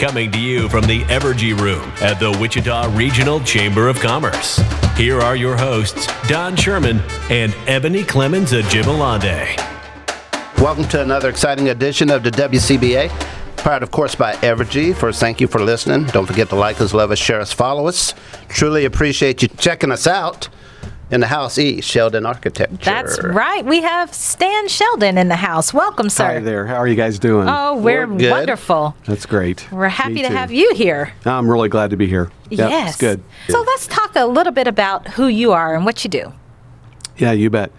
Coming to you from the Evergy Room at the Wichita Regional Chamber of Commerce. Here are your hosts, Don Sherman and Ebony Clemens Ajibalade. Welcome to another exciting edition of the WCBA. Powered, of course, by Evergy. First, thank you for listening. Don't forget to like us, love us, share us, follow us. Truly appreciate you checking us out in the House E, Shelden Architecture. That's right. We have Stan Shelden in the house. Welcome, sir. Hi there. How are you guys doing? Oh, we're, We're wonderful. That's great. We're happy Me to too. have you here. I'm really glad to be here. Yep, yes. It's good. So let's talk a little bit about who you are and what you do. Yeah, you bet.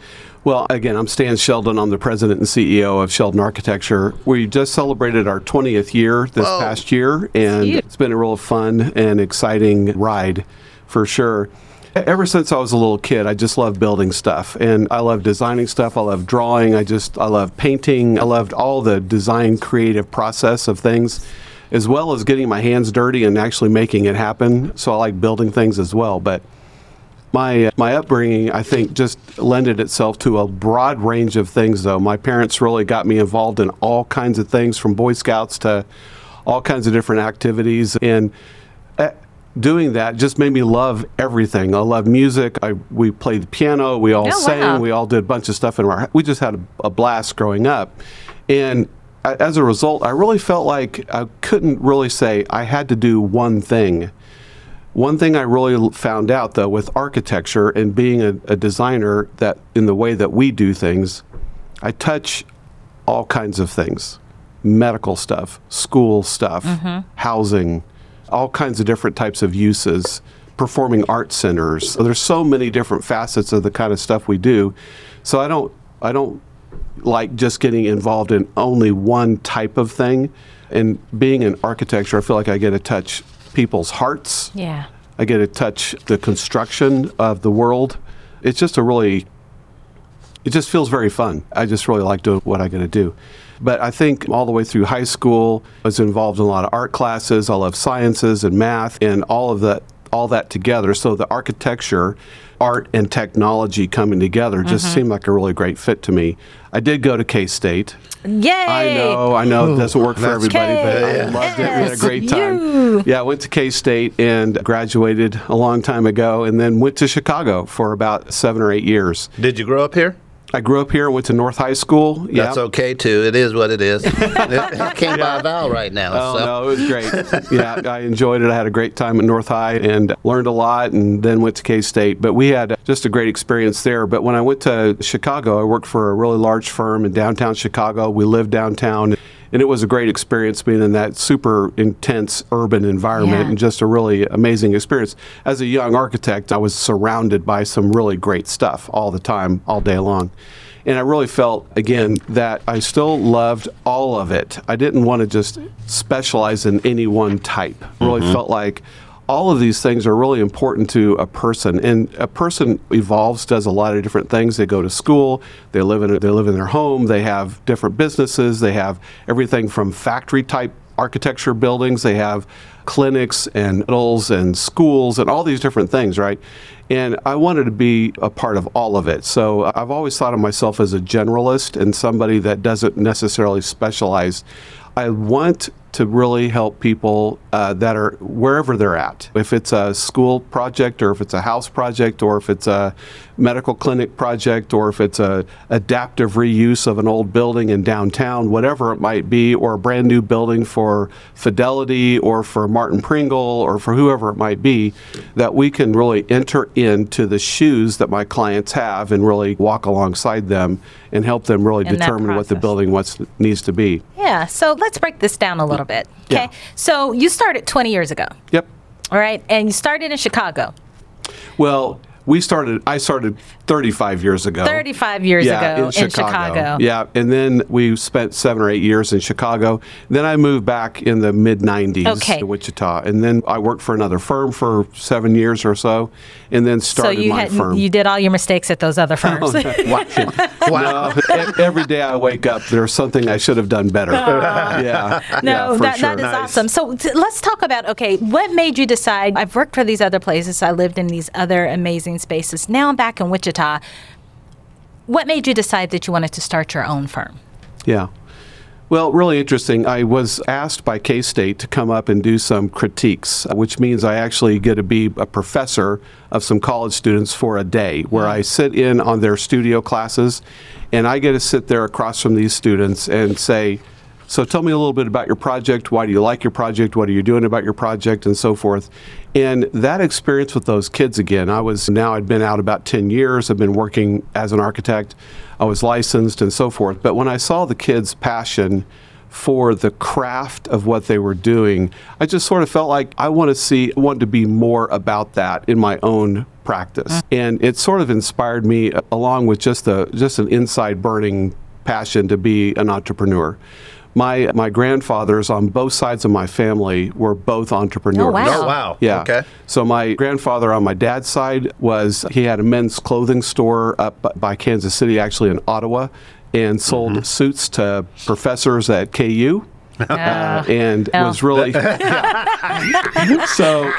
Well, again, I'm Stan Shelden. I'm the president and CEO of Shelden Architecture. We just celebrated our 20th year this Whoa. past year, and it's been a real fun and exciting ride for sure. Ever since I was a little kid, I just loved building stuff, and I love designing stuff. I love drawing. I just I love painting. I loved all the design creative process of things, as well as getting my hands dirty and actually making it happen. So I like building things as well, but my my upbringing, I think, just lended itself to a broad range of things. Though my parents really got me involved in all kinds of things, from Boy Scouts to all kinds of different activities, and uh, doing that just made me love everything. I love music. I we played the piano. We all Oh, sang. wow. We all did a bunch of stuff in our. We just had a, a blast growing up, and. I- As a result, I really felt like I couldn't really say I had to do one thing. One thing I really found out though with architecture and being a, a designer that in the way that we do things, I touch all kinds of things medical stuff, school stuff, mm-hmm. housing, all kinds of different types of uses, performing art centers. So there's so many different facets of the kind of stuff we do. So I don't I don't like just getting involved in only one type of thing. And being in architecture, I feel like I get to touch people's hearts. Yeah. I get to touch the construction of the world. It's just a really, it just feels very fun. I just really like doing what I get to do. But I think all the way through high school, I was involved in a lot of art classes. I love sciences and math and all of that, all that together. So the architecture, art, and technology coming together just mm-hmm. seemed like a really great fit to me. I did go to K State. Yay! I know, I know it doesn't work for that's everybody, but I loved it. We had a great time. you. Yeah, I went to K State and graduated a long time ago, and then went to Chicago for about seven or eight years. Did you grow up here? I grew up here, went to North High School. Yeah. That's okay too. It is what it is. it can't buy a vowel right now. Oh so. no, it was great. yeah, I enjoyed it. I had a great time at North High and learned a lot, and then went to K State. But we had just a great experience there. But when I went to Chicago, I worked for a really large firm in downtown Chicago. We lived downtown, and it was a great experience being in that super intense urban environment Yeah. and just a really amazing experience. As a young architect, I was surrounded by some really great stuff all the time, all day long. And I really felt, again, that I still loved all of it. I didn't want to just specialize in any one type. I really mm-hmm. felt like all of these things are really important to a person. And a person evolves, does a lot of different things. They go to school, they live in, they live in their home, they have different businesses, they have everything from factory type architecture buildings, they have clinics and hospitals and schools and all these different things, right? And I wanted to be a part of all of it. So I've always thought of myself as a generalist and somebody that doesn't necessarily specialize. I want to really help people uh, that are wherever they're at. If it's a school project, or if it's a house project, or if it's a medical clinic project, or if it's a adaptive reuse of an old building in downtown, whatever it might be, or a brand new building for Fidelity, or for Martin Pringle, or for whoever it might be, that we can really enter into the shoes that my clients have and really walk alongside them and help them really In determine what the building what's, needs to be. Yeah. So let's break this down a little bit. Okay. Yeah. So you started 20 years ago, Yep. all right? And you started in Chicago Well, we started. I started 35 years ago. 35 years yeah, ago in Chicago. Chicago. Yeah, and then we spent seven or eight years in Chicago. Then I moved back in the mid 90s Okay. to Wichita, and then I worked for another firm for seven years or so, and then So started you my had firm. you did all your mistakes at those other oh, firms. wow. No, every day I wake up, there's something I should have done better. yeah. No, yeah, for that, sure. that is awesome. So t- let's talk about okay, what made you decide? I've worked for these other places, I lived in these other amazing spaces. Now I'm back in Wichita. What made you decide that you wanted to start your own firm? Yeah. Well, really interesting. I was asked by K State to come up and do some critiques, which means I actually get to be a professor of some college students for a day where mm-hmm. I sit in on their studio classes and I get to sit there across from these students and say, so tell me a little bit about your project. Why do you like your project? What are you doing about your project? And so forth. And that experience with those kids again, I was now I'd been out about 10 years. I've been working as an architect. I was licensed and so forth. But when I saw the kids' passion for the craft of what they were doing, I just sort of felt like I want to see, want to be more about that in my own practice. And it sort of inspired me, uh, along with just a just an inside burning passion to be an entrepreneur. My my grandfathers on both sides of my family were both entrepreneurs. wow. Oh, wow. Yeah. Okay. So my grandfather on my dad's side was he had a men's clothing store up by Kansas City, actually in Ottawa, and sold Mm-hmm. suits to professors at KU. Uh, and Oh. was really Yeah. so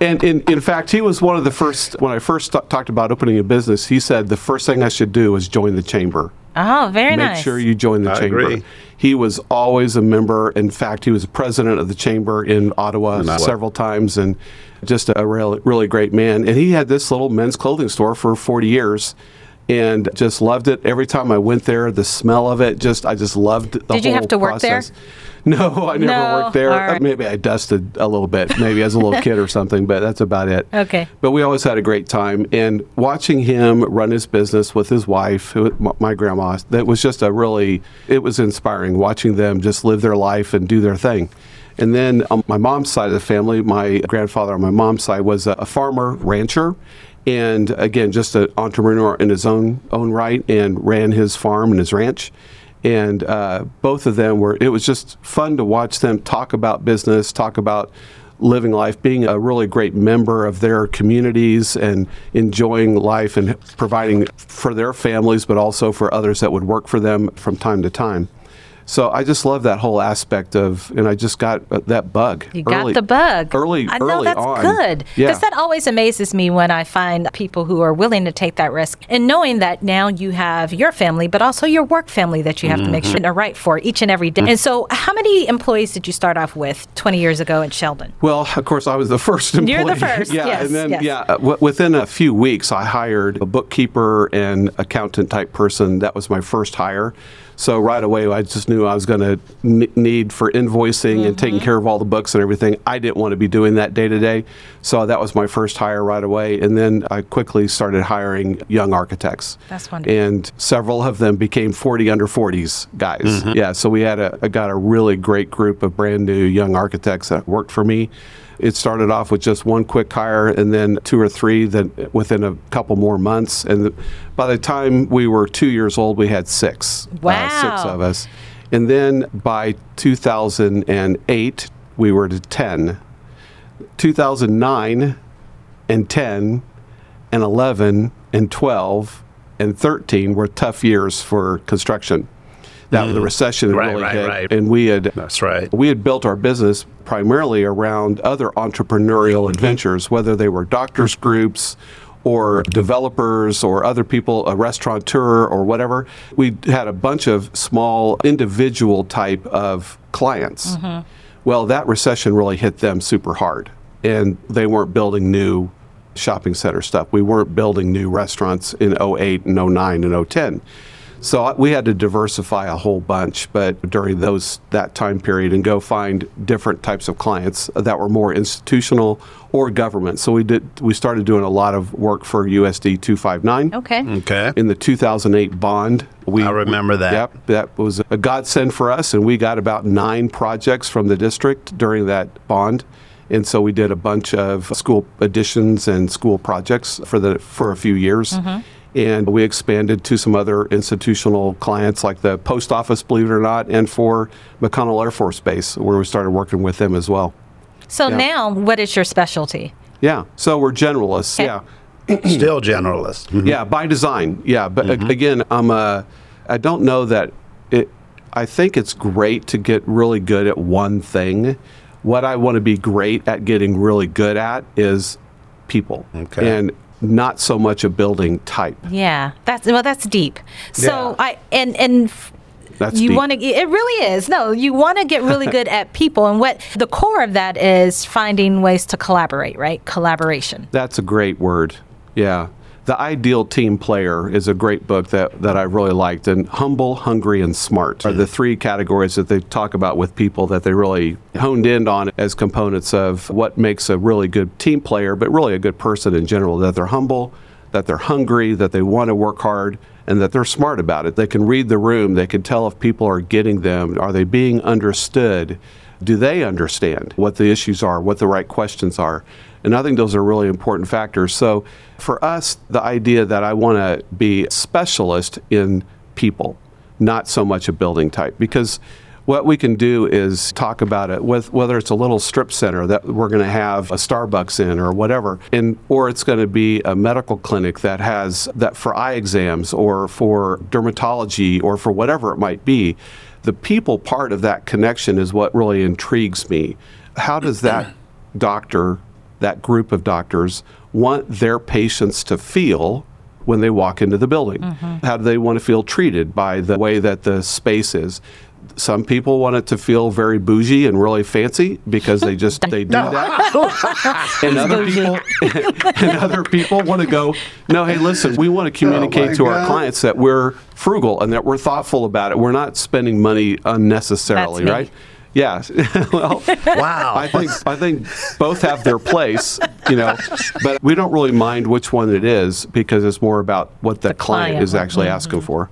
and in, in fact he was one of the first when i first t- talked about opening a business he said the first thing i should do is join the chamber oh, very make nice. sure you join the I chamber. agree. He was always a member. In fact, he was president of the chamber in Ottawa several times, and just a really, really great man. And he had this little men's clothing store for 40 years. And just loved it. Every time I went there, the smell of it, just I just loved the Did you have to work there? No, I never No, worked there. right. Maybe I dusted a little bit, maybe as a little kid or something, but that's about it. Okay. But we always had a great time. And watching him run his business with his wife, my grandma, that was just a really, it was inspiring watching them just live their life and do their thing. And then on my mom's side of the family, my grandfather on my mom's side was a farmer, rancher. And again, just an entrepreneur in his own own right, and ran his farm and his ranch. And uh, both of them were it was just fun to watch them talk about business talk about living life being a really great member of their communities and enjoying life and providing for their families but also for others that would work for them from time to time so I just love that whole aspect of, and I just got uh, that bug. You got the bug. early. I know early that's on. good Yeah. because that always amazes me when I find people who are willing to take that risk and knowing that now you have your family, but also your work family that you have to make Mm-hmm. sure are right for each and every day. And so, how many employees did you start off with 20 years ago in Shelden? Well, of course, I was the first employee. You're the first, yeah, yes, and then yes. yeah, uh, w- within a few weeks, I hired a bookkeeper and accountant type person. That was my first hire. So right away, I just knew I was going to n- need for invoicing and taking mm-hmm. care of all the books and everything. I didn't want to be doing that day to day, so that was my first hire right away. And then I quickly started hiring young architects. That's wonderful. And several of them became 40 under 40s guys. Mm-hmm. Yeah, so we had a I got a really great group of brand new young architects that worked for me. It started off with just one quick hire, and then two or three. Then within a couple more months, and the, by the time we were two years old, we had six. uh, six of us. And then by 2008, we were to 10. 2009 and 10 and 11 and 12 and 13 were tough years for construction. That was the recession Mm. Right, really right, hit, right. and we had That's right. we had built our business primarily around other entrepreneurial adventures, whether they were doctors groups or developers or other people, a restaurateur or whatever. We had a bunch of small individual type of clients. Well, that recession really hit them super hard, and they weren't building new shopping center stuff. We weren't building new restaurants in 08 and 09 and 010. So we had to diversify a whole bunch, but during those that time period, and go find different types of clients that were more institutional or government. So we did. We started doing a lot of work for USD 259. Okay. Okay. In the 2008 bond, we I remember that. Yep, that was a godsend for us, and we got about nine projects from the district during that bond. And so we did a bunch of school additions and school projects for the for a few years. Mm-hmm. And we expanded to some other institutional clients like the post office, believe it or not, and for McConnell Air Force Base, where we started working with them as well. So Yeah. now, what is your specialty? Yeah, so we're generalists. Okay. Yeah. Still generalist. Mm-hmm. Yeah, by design. Yeah, but a- mm-hmm. again, I'm a. I don't know that it. I think it's great to get really good at one thing. What I want to be great at getting really good at is people, Okay. and not so much a building type. Yeah, that's well, that's deep. So Yeah. I and and f- That's you want to. It really is. No, you want to get really good at people, and what the core of that is finding ways to collaborate. Right, collaboration. That's a great word. Yeah. The Ideal Team Player is a great book that, that I really liked. And humble, hungry, and smart are the three categories that they talk about with people that they really honed in on as components of what makes a really good team player, but really a good person in general. That they're humble, that they're hungry, that they want to work hard, and that they're smart about it. They can read the room, they can tell if people are getting them. Are they being understood? Do they understand what the issues are, what the right questions are? And I think those are really important factors. So for us, the idea that I want to be a specialist in people, not so much a building type, because what we can do is talk about it with whether it's a little strip center that we're going to have a Starbucks in or whatever, and or it's going to be a medical clinic that has that for eye exams or for dermatology or for whatever it might be. The people part of that connection is what really intrigues me. How does that doctor, that group of doctors, want their patients to feel when they walk into the building? Mm-hmm. How do they want to feel treated by the way that the space is? Some people want it to feel very bougie and really fancy because they just they do that. and other people and other people want to go, no, hey, listen, we want oh to communicate my to our clients that we're frugal and that we're thoughtful about it. We're not spending money unnecessarily, That's me. right? Yeah. well, Wow. I think I think both have their place, you know, but we don't really mind which one it is because it's more about what the, client, client. is actually mm-hmm. asking for.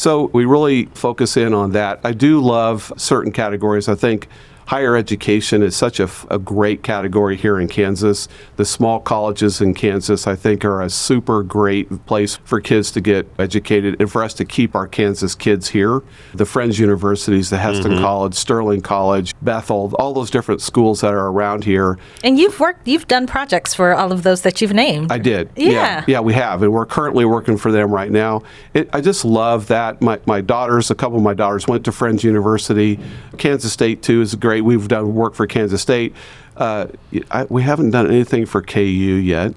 So we really focus in on that. I do love certain categories. I think higher education is such a, a, great category here in Kansas. The small colleges in Kansas, I think, are a super great place for kids to get educated and for us to keep our Kansas kids here. The Friends Universities, the Hesston mm-hmm. College, Sterling College, Bethel, all those different schools that are around here. And you've worked. You've done projects for all of those that you've named. I did. Yeah. Yeah, we have. And we're currently working for them right now. It, I just love that. My, my daughters, a couple of my daughters went to Friends University. Kansas State, too, is a great. We've done work for Kansas State. Uh, I, we haven't done anything for KU yet.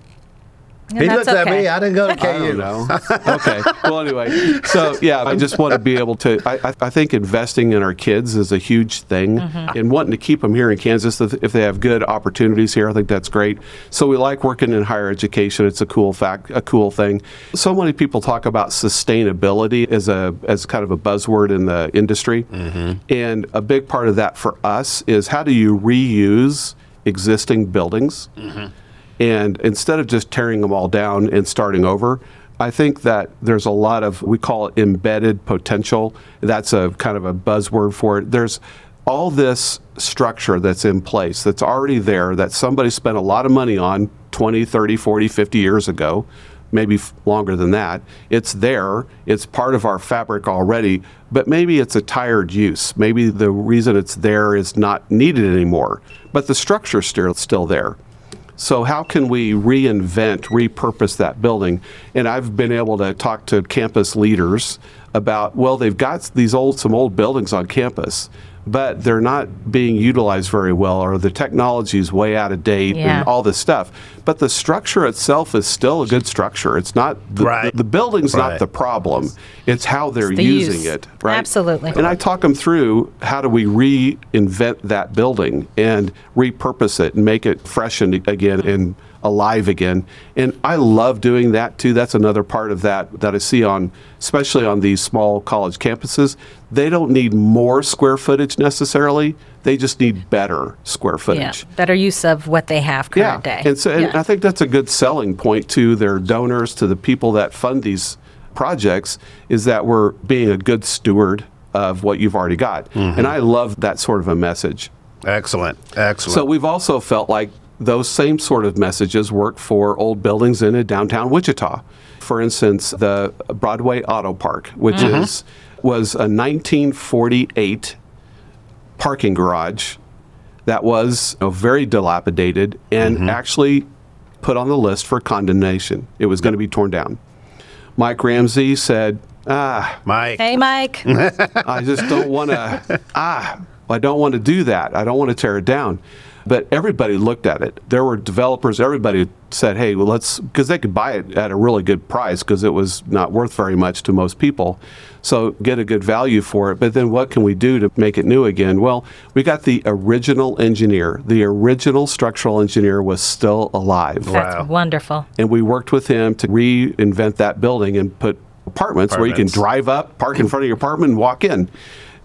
And He that's looked at me. I didn't go to KU. I don't know. okay. Well, anyway, so yeah, I just want to be able to. I, I- I think investing in our kids is a huge thing, mm-hmm. and wanting to keep them here in Kansas if if they have good opportunities here. I think that's great. So we like working in higher education. It's a cool fact, a cool thing. So many people talk about sustainability as a as kind of a buzzword in the industry, mm-hmm. and a big part of that for us is how do you reuse existing buildings. Mm-hmm. And instead of just tearing them all down and starting over, I think that there's a lot of, we call it embedded potential. That's a kind of a buzzword for it. There's all this structure that's in place that's already there that somebody spent a lot of money on 20, 30, 40, 50 years ago, maybe longer than that. It's there, it's part of our fabric already, but maybe it's a tired use. Maybe the reason it's there is not needed anymore, but the structure's still, still there. So how can we reinvent, repurpose that building? And I've been able to talk to campus leaders about, well, they've got these old some old buildings on campus, but they're not being utilized very well, or the technology is way out of date Yeah. and all this stuff. But the structure itself is still a good structure. It's not the, Right. the, the building's Right. not the problem. It's how they're It's the using use. it. Right? Absolutely. And I talk them through how do we reinvent that building and repurpose it and make it fresh and again and alive again. And I love doing that too. That's another part of that that I see on, especially on these small college campuses. They don't need more square footage necessarily. They just need better square footage. Yeah. footage. Better use of what they have current day. And so and Yeah. I think that's a good selling point to their donors, to the people that fund these projects, is that we're being a good steward of what you've already got. Mm-hmm. And I love that sort of a message. Excellent. Excellent. So we've also felt like those same sort of messages work for old buildings in a downtown Wichita. For instance, the Broadway Auto Park, which Mm-hmm. is was a 1948 parking garage that was you know, very dilapidated and Mm-hmm. actually put on the list for condemnation. It was going to be torn down. Mike Ramsey said, "Ah, Mike. hey, Mike. I just don't want to. ah, I don't want to do that. I don't want to tear it down. But everybody looked at it. There were developers. Everybody said, "Hey, well, let's," because they could buy it at a really good price because it was not worth very much to most people. So get a good value for it. But then, what can we do to make it new again? Well, we got the original engineer. The original structural engineer was still alive That's Wow. wonderful. and we worked with him to reinvent that building and put apartments, where you can drive up, park in front of your apartment, and walk in.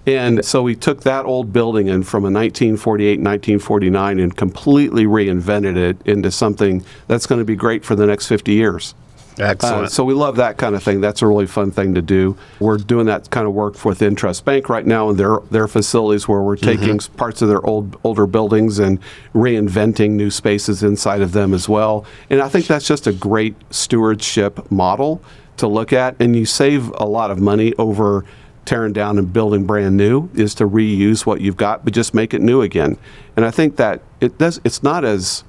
And so we took that old building and from a 1948, 1949 and completely reinvented it into something that's going to be great for the next 50 years. Excellent. Uh, so we love that kind of thing. That's a really fun thing to do. We're doing that kind of work with Intrust Bank right now in their their facilities where we're taking s- parts of their old older buildings and reinventing new spaces inside of them as well. And I think that's just a great stewardship model to look at and you save a lot of money over tearing down and building brand new is to reuse what you've got but just make it new again. And I think that it does it's not as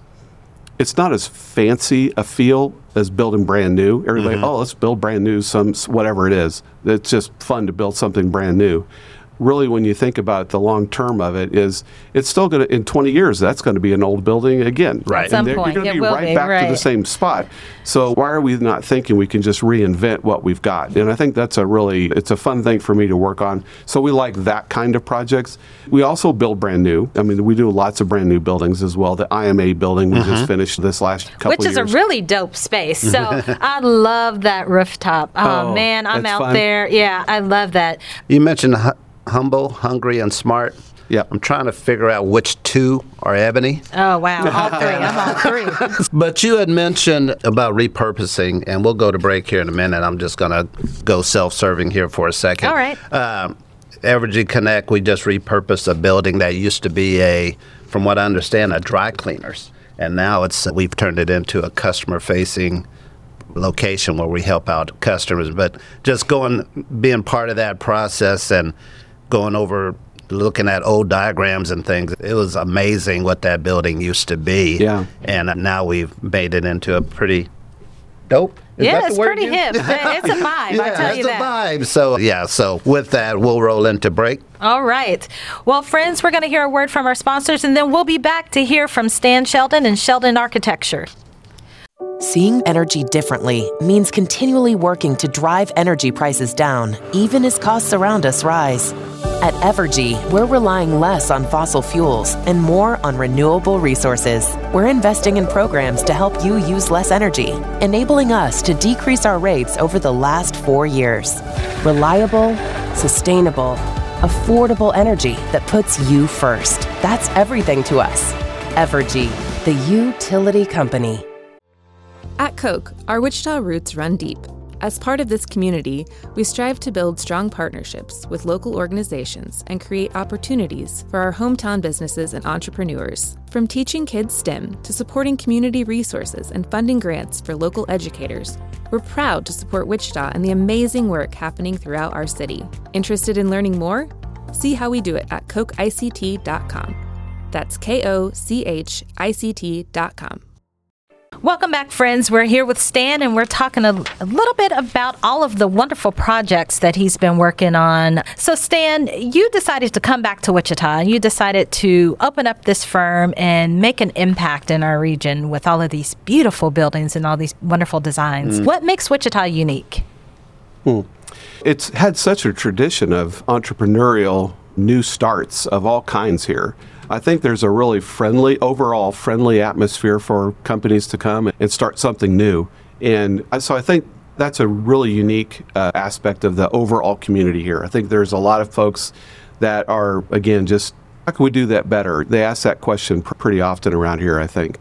it's not as fancy a feel as building brand new. Everybody, mm-hmm. oh, let's build brand new, some whatever it is. It's just fun to build something brand new. Really, when you think about the long term of it, is it's still going to in 20 years that's going to be an old building again. Right. At And some they're- point, you're going it to be right be, back to the same spot. So why are we not thinking we can just reinvent what we've got? And I think that's a really it's a fun thing for me to work on. So we like that kind of projects. We also build brand new. I mean, we do lots of brand new buildings as well. The IMA building we just mm-hmm. finished this last couple Which is a really dope space. So I love that rooftop. Oh, Oh, man, I'm out fun. there. Yeah, I love that. you mentioned hu- humble, hungry, and smart. Yeah. I'm trying to figure out which two are ebony. Oh, wow. All three. I'm all three. But you had mentioned about repurposing, and we'll go to break here in a minute. I'm just going to go self serving here for a second. All right. Um, Evergy Connect, we just repurposed a building that used to be a, from what I understand, a dry cleaners. And now it's we've turned it into a customer facing location where we help out customers. But just going, being part of that process and going over, looking at old diagrams and things, it was amazing what that building used to be. Yeah. And now we've made it into a pretty dope. Is yeah, it's pretty you- hip. It's a vibe, I Yeah, tell it's a vibe. So yeah, so with that, we'll roll into break. All right. Well, friends, we're going to hear a word from our sponsors, and then we'll be back to hear from Stan Shelden and Shelden Architecture. Seeing energy differently means continually working to drive energy prices down, even as costs around us rise. At Evergy, we're relying less on fossil fuels and more on renewable resources. We're investing in programs to help you use less energy, enabling us to decrease our rates over the last four years. Reliable, sustainable, affordable energy that puts you first. That's everything to us. Evergy, the utility company. At Koch, our Wichita roots run deep. As part of this community, we strive to build strong partnerships with local organizations and create opportunities for our hometown businesses and entrepreneurs. From teaching kids STEM to supporting community resources and funding grants for local educators, we're proud to support Wichita and the amazing work happening throughout our city. Interested in learning more? See how we do it at kochict.com. That's K O C H I C T.com. Welcome back, friends. We're here with Stan, and we're talking a, a, little bit about all of the wonderful projects that he's been working on. So, Stan, you decided to come back to Wichita, and you decided to open up this firm and make an impact in our region with all of these beautiful buildings and all these wonderful designs. Mm. What makes Wichita unique? Hmm. It's had such a tradition of entrepreneurial new starts of all kinds here. I think there's a really friendly, overall friendly atmosphere for companies to come and start something new. And so I think that's a really unique uh, aspect of the overall community here. I think there's a lot of folks that are, again, just how can we do that better? They ask that question pr- pretty often around here, I think.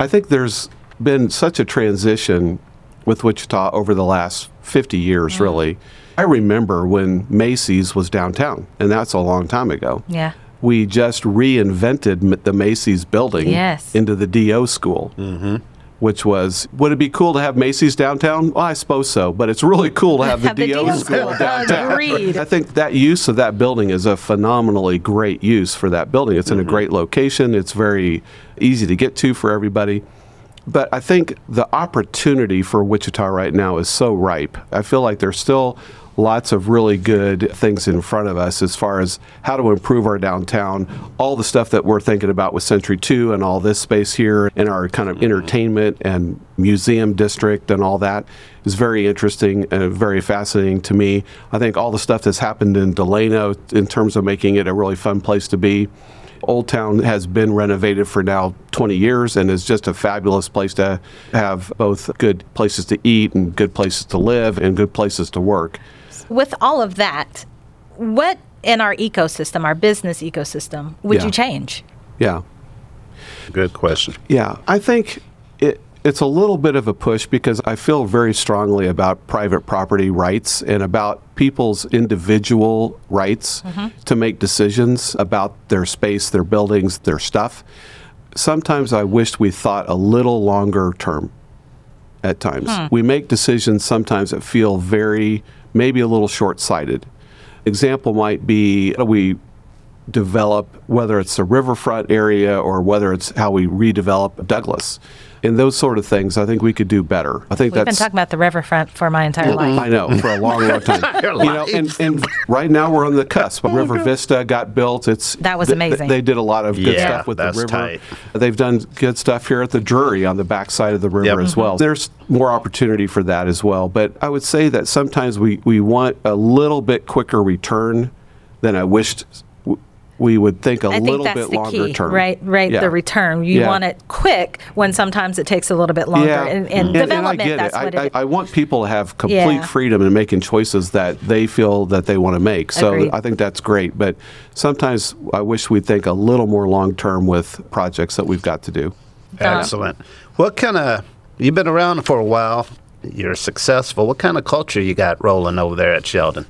I think there's been such a transition with Wichita over the last 50 years, mm. really. I remember when Macy's was downtown, and that's a long time ago. Yeah we just reinvented the Macy's building yes. into the DO school. Mm-hmm. Which was, would it be cool to have Macy's downtown? Well, I suppose so, but it's really cool to have the, have the DO, school downtown. Agreed. I think that use of that building is a phenomenally great use for that building. It's mm-hmm. in a mm-hmm. great location, it's very easy to get to for everybody. But I think the opportunity for Wichita right now is so ripe. I feel like there's still lots of really good things in front of us as far as how to improve our downtown. All the stuff that we're thinking about with Century 2 and all this space here in our kind of entertainment and museum district and all that is very interesting and very fascinating to me. I think all the stuff that's happened in Delano in terms of making it a really fun place to be. Old Town has been renovated for now 20 years and is just a fabulous place to have both good places to eat and good places to live and good places to work. With all of that, what in our ecosystem, our business ecosystem, would yeah. you change? Yeah. Good question. Yeah, I think it, it's a little bit of a push because I feel very strongly about private property rights and about people's individual rights mm-hmm. to make decisions about their space, their buildings, their stuff. Sometimes I wished we thought a little longer term at times. Hmm. We make decisions sometimes that feel very maybe a little short sighted. Example might be we develop, whether it's the riverfront area or whether it's how we redevelop Douglas and those sort of things, I think we could do better. I think We've that's been talking about the riverfront for my entire life. I know for a long, long time. you know, and, and right now we're on the cusp. River Vista got built. It's that was amazing. They, they did a lot of good yeah, stuff with the river. Tight. They've done good stuff here at the Drury on the backside of the river yep. as well. Mm-hmm. There's more opportunity for that as well. But I would say that sometimes we, we want a little bit quicker return than I wished we would think a I little think bit longer key, term. Right, right. Yeah. The return. You yeah. want it quick when sometimes it takes a little bit longer. Yeah. And, and, and development, and I that's it. what I, it I, I want people to have complete yeah. freedom in making choices that they feel that they want to make. So Agreed. I think that's great. But sometimes I wish we'd think a little more long term with projects that we've got to do. Excellent. What kind of, you've been around for a while, you're successful. What kind of culture you got rolling over there at Shelden?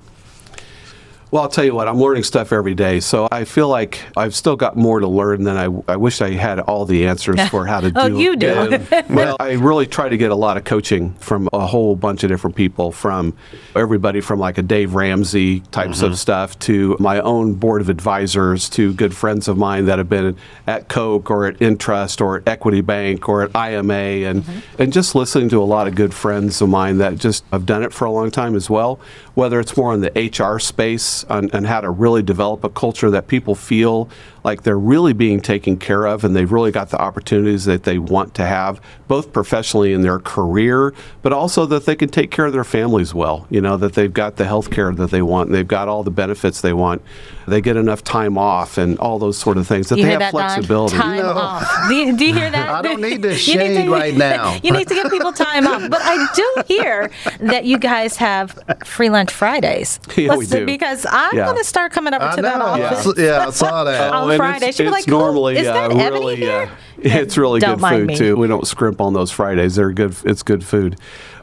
Well, I'll tell you what, I'm learning stuff every day. So I feel like I've still got more to learn than I, I wish I had all the answers for how to do it. oh, you do. well, I really try to get a lot of coaching from a whole bunch of different people, from everybody from like a Dave Ramsey types mm-hmm. of stuff to my own board of advisors to good friends of mine that have been at Koch or at Intrust or at Equity Bank or at IMA and, mm-hmm. and just listening to a lot of good friends of mine that just have done it for a long time as well, whether it's more in the HR space on how to really develop a culture that people feel like they're really being taken care of and they've really got the opportunities that they want to have, both professionally in their career, but also that they can take care of their families well. You know, that they've got the health care that they want, and they've got all the benefits they want. They get enough time off and all those sort of things, that you they have that, flexibility. Don? Time no. off. Do you, do you, hear that? I don't need this shade to, right now. you need to give people time off. But I do hear that you guys have free lunch Fridays. Yeah, we do. Because I'm yeah. going to start coming up to that office. Yeah. yeah, I saw that. on Friday. She'd be like, normally is that uh, really uh, it's really Don't good food me. too. We don't scrimp on those Fridays. They're good. It's good food.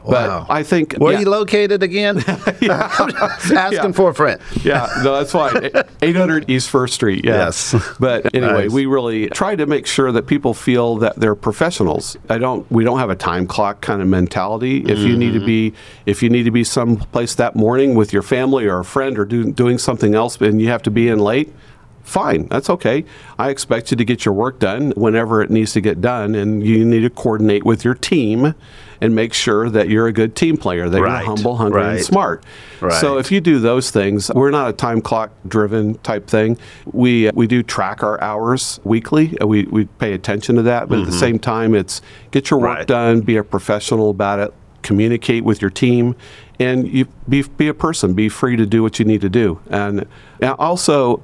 Wow. But I think where yeah. are you located again? asking yeah. for a friend. yeah, no, that's fine. 800 East First Street. Yeah. Yes. But anyway, nice. we really try to make sure that people feel that they're professionals. I don't. We don't have a time clock kind of mentality. If mm-hmm. you need to be, if you need to be someplace that morning with your family or a friend or do, doing something else, and you have to be in late fine. That's okay. I expect you to get your work done whenever it needs to get done, and you need to coordinate with your team and make sure that you're a good team player, that Right, you're humble, hungry, right. and smart. Right. So if you do those things, we're not a time clock driven type thing. We we do track our hours weekly. Uh, We we pay attention to that, but at the same time, it's get your work Mm-hmm. Done, be a professional about it, communicate with your team, and you be be a person, be free to do what you need to do. And, and also,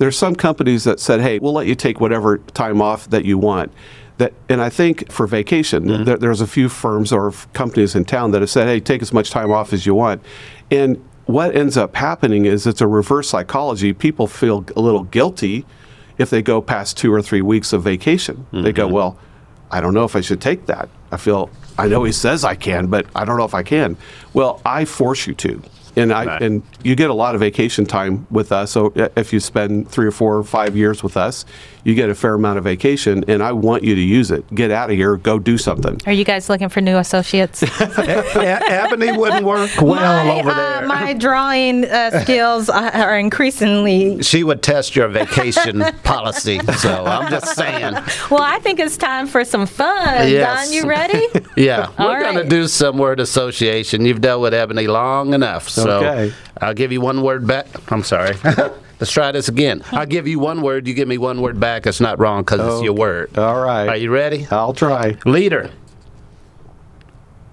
there's some companies that said, "Hey, we'll let you take whatever time off that you want." That, and I think for vacation, mm-hmm. there, there's a few firms or companies in town that have said, "Hey, take as much time off as you want," and what ends up happening is it's a reverse psychology. People feel a little guilty if they go past two or three weeks of vacation. They go, mm-hmm. "Well, I don't know if I should take that. I feel I know he says I can, but I don't know if I can." Well, I force you to. And I Right. and you get a lot of vacation time with us. So uh, if you spend three or four or five years with us, you get a fair amount of vacation, and I want you to use it. Get out of here, go do something. Are you guys looking for new associates? Ebony wouldn't work well my, over uh, there. my drawing uh, skills are are increasingly. she would test your vacation policy. So I'm just saying. Well, I think it's time for some fun. Yes. Don, you ready? Yeah, All we're going right. to do some word association. You've dealt with Ebony long enough. So Okay. I'll give you one word back. I'm sorry. Let's try this again. I'll give you one word. You give me one word back. It's not wrong because it's your word. All right. Are you ready? I'll try. Leader,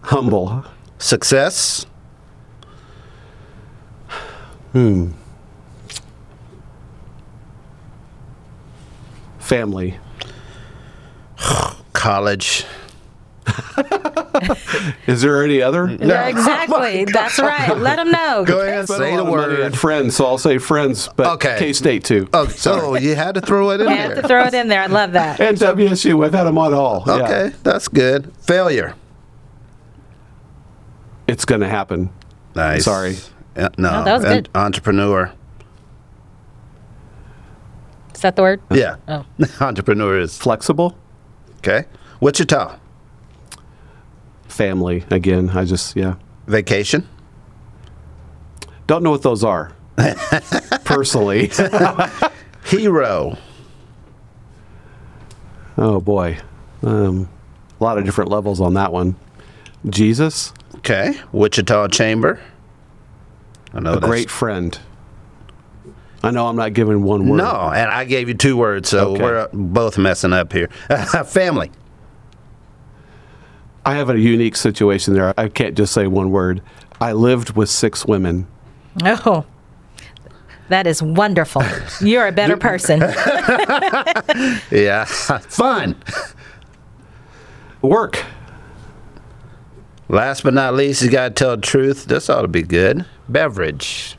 Humble. success, Hmm. Family. college, Is there any other? Yeah, exactly. Oh that's right. Let them know. Go ahead, Spent a say the of money word. friends, so I'll say friends, but Okay. K State too. Oh, so you had to throw it in You have there. to throw it in there. I love that. And WSU, we've had them on all. Yeah. Okay, that's good. Failure. It's going to happen. Nice. Sorry. Yeah, no, No, that was en- good. Entrepreneur. Is that the word? Yeah. Oh. Entrepreneur is Flexible. okay. Wichita. Family. Again, I just, yeah. Vacation. Don't know what those are. Personally. Hero. oh, boy. Um, a lot of different levels on that one. Jesus, Okay. Wichita Chamber. I know a great friend. I know I'm not giving one word. No, and I gave you two words, so Okay. we're both messing up here. Family. I have a unique situation there. I can't just say one word. I lived with six women. Oh. That is wonderful. You're a better person. Yeah. Fun. Work. Last but not least, you got to tell the truth. This ought to be good. Beverage.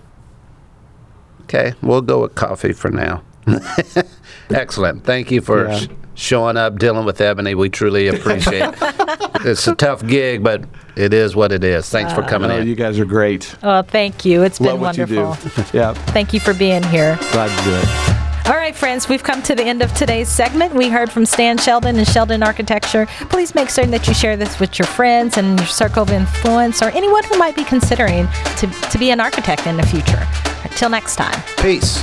Okay, we'll go with coffee for now. Excellent. Thank you for Yeah. sh- showing up, dealing with Ebony. We truly appreciate it. It's a tough gig, but it is what it is. Thanks for uh, coming Oh, in. you guys are great. Well, thank you. It's been Love what wonderful. you do. yeah, Thank you for being here. glad to do it. All right, friends, we've come to the end of today's segment. We heard from Stan Shelden and Shelden Architecture. Please make certain that you share this with your friends and your circle of influence or anyone who might be considering to, to be an architect in the future. Until next time. Peace.